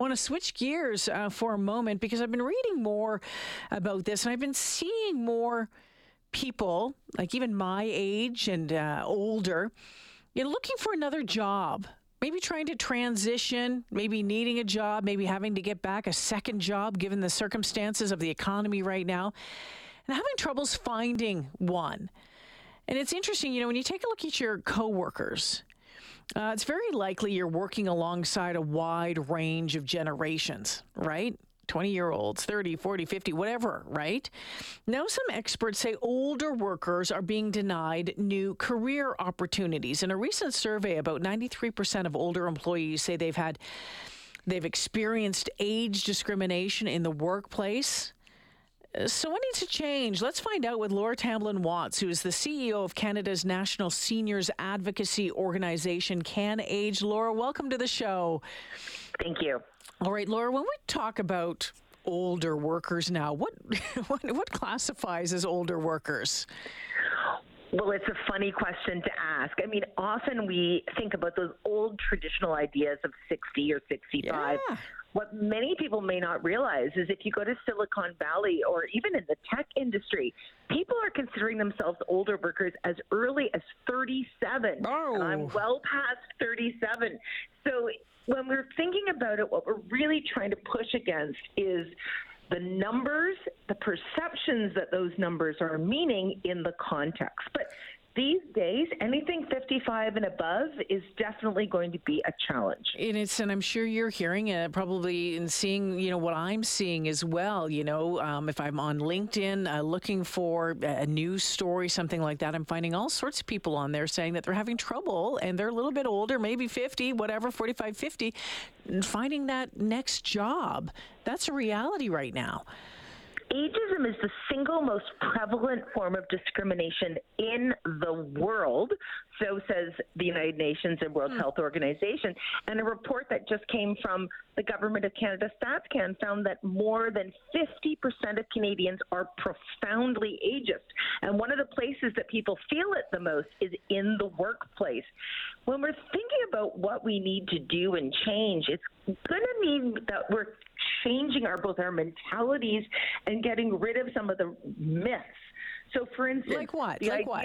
want to switch gears uh, for a moment because I've been reading more about this and I've been seeing more people, like even my age and uh, older, you know, looking for another job. Maybe trying to transition, maybe needing a job, maybe having to get back a second job given the circumstances of the economy right now, and having troubles finding one. And it's interesting, you know, when you take a look at your coworkers, uh, it's very likely you're working alongside a wide range of generations, right? 20 year olds, 30, 40, 50, whatever, right? Now, some experts say older workers are being denied new career opportunities. In a recent survey, about 93% of older employees say they've had they've experienced age discrimination in the workplace. So what needs to change? Let's find out with Laura Tamblyn Watts, who is the CEO of Canada's National Seniors Advocacy Organization, CanAge. Laura, welcome to the show. Thank you. All right, Laura, when we talk about older workers now, what what, what classifies as older workers? Well, it's a funny question to ask. I mean, often we think about those old traditional ideas of 60 or 65. Yeah. What many people may not realize is if you go to Silicon Valley or even in the tech industry, people are considering themselves older workers as early as 37. Oh. And I'm well past 37. So when we're thinking about it, what we're really trying to push against is the numbers, the perceptions that those numbers are meaning in the context. But these days, anything 55 and above is definitely going to be a challenge. And it's, and I'm sure you're hearing it probably and seeing, you know, what I'm seeing as well. You know, um, if I'm on LinkedIn uh, looking for a news story, something like that, I'm finding all sorts of people on there saying that they're having trouble and they're a little bit older, maybe 50, whatever, 45, 50, finding that next job. That's a reality right now ageism is the single most prevalent form of discrimination in the world. So says the United Nations and World mm. Health Organization. And a report that just came from the Government of Canada StatsCan found that more than 50% of Canadians are profoundly ageist. And one of the places that people feel it the most is in the workplace. When we're thinking about what we need to do and change, it's going to mean that we're changing our both our mentalities and getting rid of some of the myths. So, for instance, like what? Like what?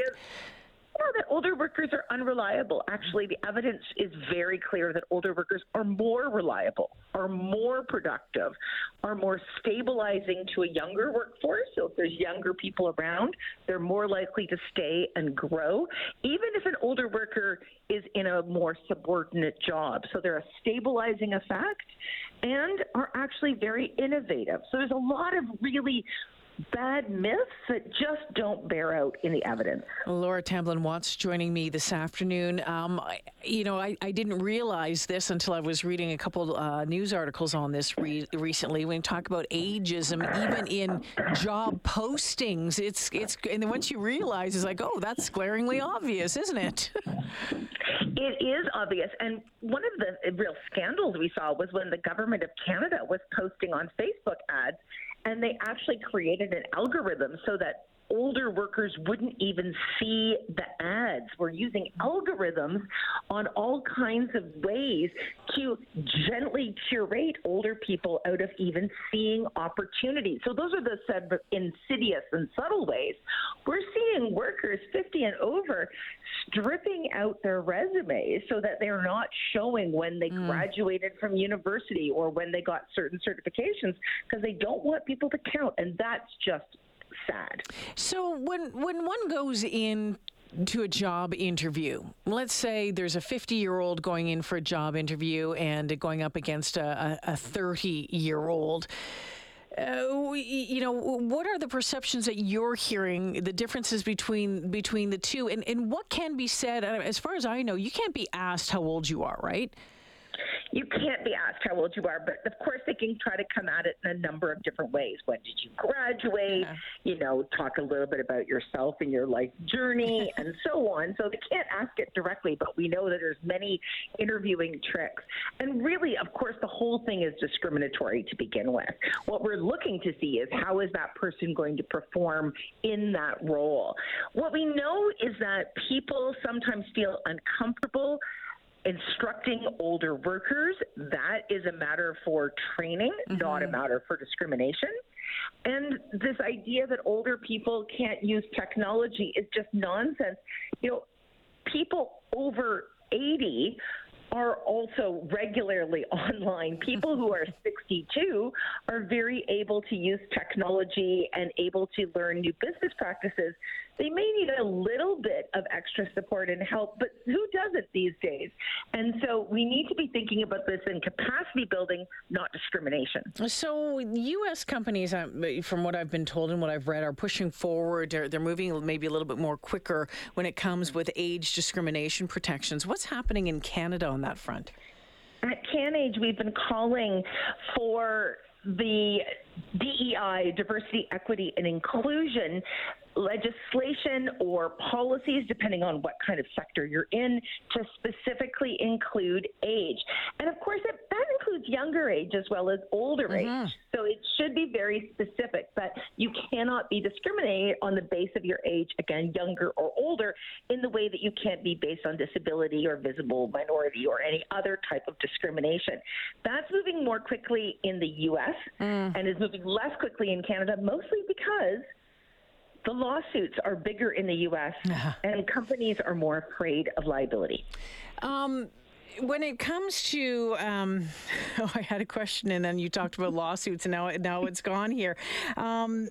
Know that older workers are unreliable. Actually, the evidence is very clear that older workers are more reliable, are more productive, are more stabilizing to a younger workforce. So if there's younger people around, they're more likely to stay and grow, even if an older worker is in a more subordinate job. So they're a stabilizing effect and are actually very innovative. So there's a lot of really bad myths that just don't bear out in the evidence. Laura Tamblyn Watts joining me this afternoon. Um, I, you know, I, I, didn't realize this until I was reading a couple uh, news articles on this re- recently. When you talk about ageism, even in job postings, it's it's and then once you realize, it's like, oh, that's glaringly obvious, isn't it? It is obvious. And one of the real scandals we saw was when the government of Canada was posting on Facebook ads and they actually created an algorithm so that older workers wouldn't even see the ads. We're using algorithms on all kinds of ways to gently curate older people out of even seeing opportunities. So those are the said insidious and subtle ways. We're seeing workers 50 and over stripping out their resumes so that they're not showing when they mm. graduated from university or when they got certain certifications because they don't want people to count. And that's just sad. So when when one goes in to a job interview. Let's say there's a 50 year old going in for a job interview and going up against a 30 year old. Uh, you know, what are the perceptions that you're hearing? The differences between between the two, and and what can be said? Uh, as far as I know, you can't be asked how old you are, right? You can't be asked how old you are, but of course they can try to come at it in a number of different ways. When did you graduate? Yeah. You know, talk a little bit about yourself and your life journey and so on. So they can't ask it directly, but we know that there's many interviewing tricks. And really, of course, the whole thing is discriminatory to begin with. What we're looking to see is how is that person going to perform in that role? What we know is that people sometimes feel uncomfortable instructing older workers, that is a matter for training, mm-hmm. not a matter for discrimination. And this idea that older people can't use technology is just nonsense. You know, people over 80 are also regularly online. People who are 62 are very able to use technology and able to learn new business practices. They may need a little bit of extra support and help, but who doesn't these days? And so we need to be thinking about this in capacity building, not discrimination. So, U.S. companies, uh, from what I've been told and what I've read, are pushing forward. They're, they're moving maybe a little bit more quicker when it comes with age discrimination protections. What's happening in Canada on that front? At CanAge, we've been calling for the DEI, diversity, equity, and inclusion legislation or policies, depending on what kind of sector you're in, to specifically include age. And of course, it, that includes younger age as well as older mm-hmm. age. So it should be very specific, but you cannot be discriminated on the base of your age, again, younger or older, in the way that you can't be based on disability or visible minority or any other type of discrimination. That's moving more quickly in the U.S. Mm. and is moving less quickly in Canada, mostly because the lawsuits are bigger in the U.S. Uh-huh. and companies are more afraid of liability. Um, when it comes to, um, oh, I had a question, and then you talked about lawsuits, and now now it's gone here. Um,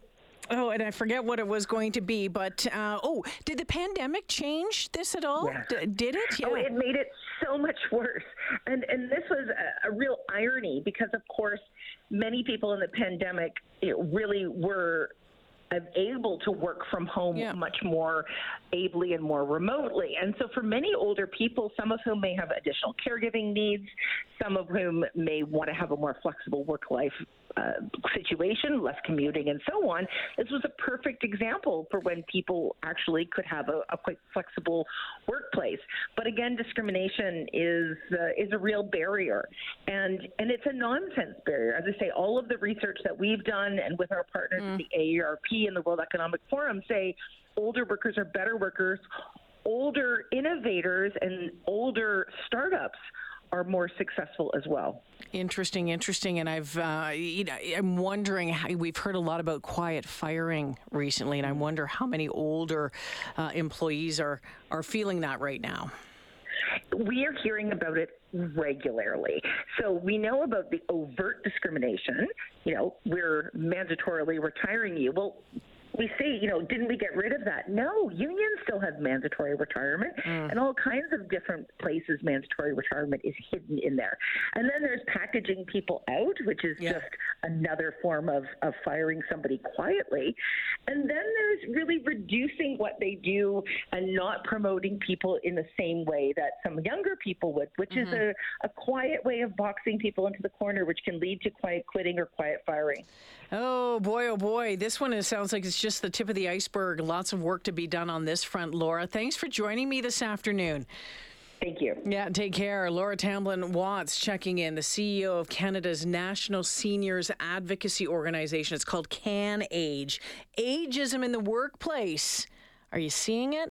oh, and I forget what it was going to be, but uh, oh, did the pandemic change this at all? Yeah. D- did it? Yeah. Oh, it made it so much worse, and and this was a, a real irony because, of course, many people in the pandemic really were able to work from home yeah. much more ably and more remotely. And so, for many older people, some of whom may have additional caregiving needs, some of whom may want to have a more flexible work life uh, situation, less commuting, and so on. This was a perfect example for when people actually could have a, a quite flexible workplace. But again, discrimination is uh, is a real barrier, and and it's a nonsense barrier. As I say, all of the research that we've done and with our partners mm. at the AARP and the World Economic Forum say older workers are better workers. Older innovators and older startups are more successful as well. Interesting, interesting. And I've, uh, you know, I'm wondering how we've heard a lot about quiet firing recently, and I wonder how many older uh, employees are are feeling that right now. We are hearing about it regularly. So we know about the overt discrimination. You know, we're mandatorily retiring you. Well, we see, you know, didn't we get rid of that? No, unions still have mandatory retirement, mm. and all kinds of different places mandatory retirement is hidden in there. And then there's packaging people out, which is yeah. just another form of, of firing somebody quietly. And then there's really reducing what they do and not promoting people in the same way that some younger people would, which mm-hmm. is a, a quiet way of boxing people into the corner, which can lead to quiet quitting or quiet firing. Oh boy, oh boy. This one is, sounds like it's just the tip of the iceberg. Lots of work to be done on this front, Laura. Thanks for joining me this afternoon. Thank you. Yeah, take care. Laura Tamblyn Watts checking in, the CEO of Canada's National Seniors Advocacy Organization. It's called CanAge. Ageism in the workplace. Are you seeing it?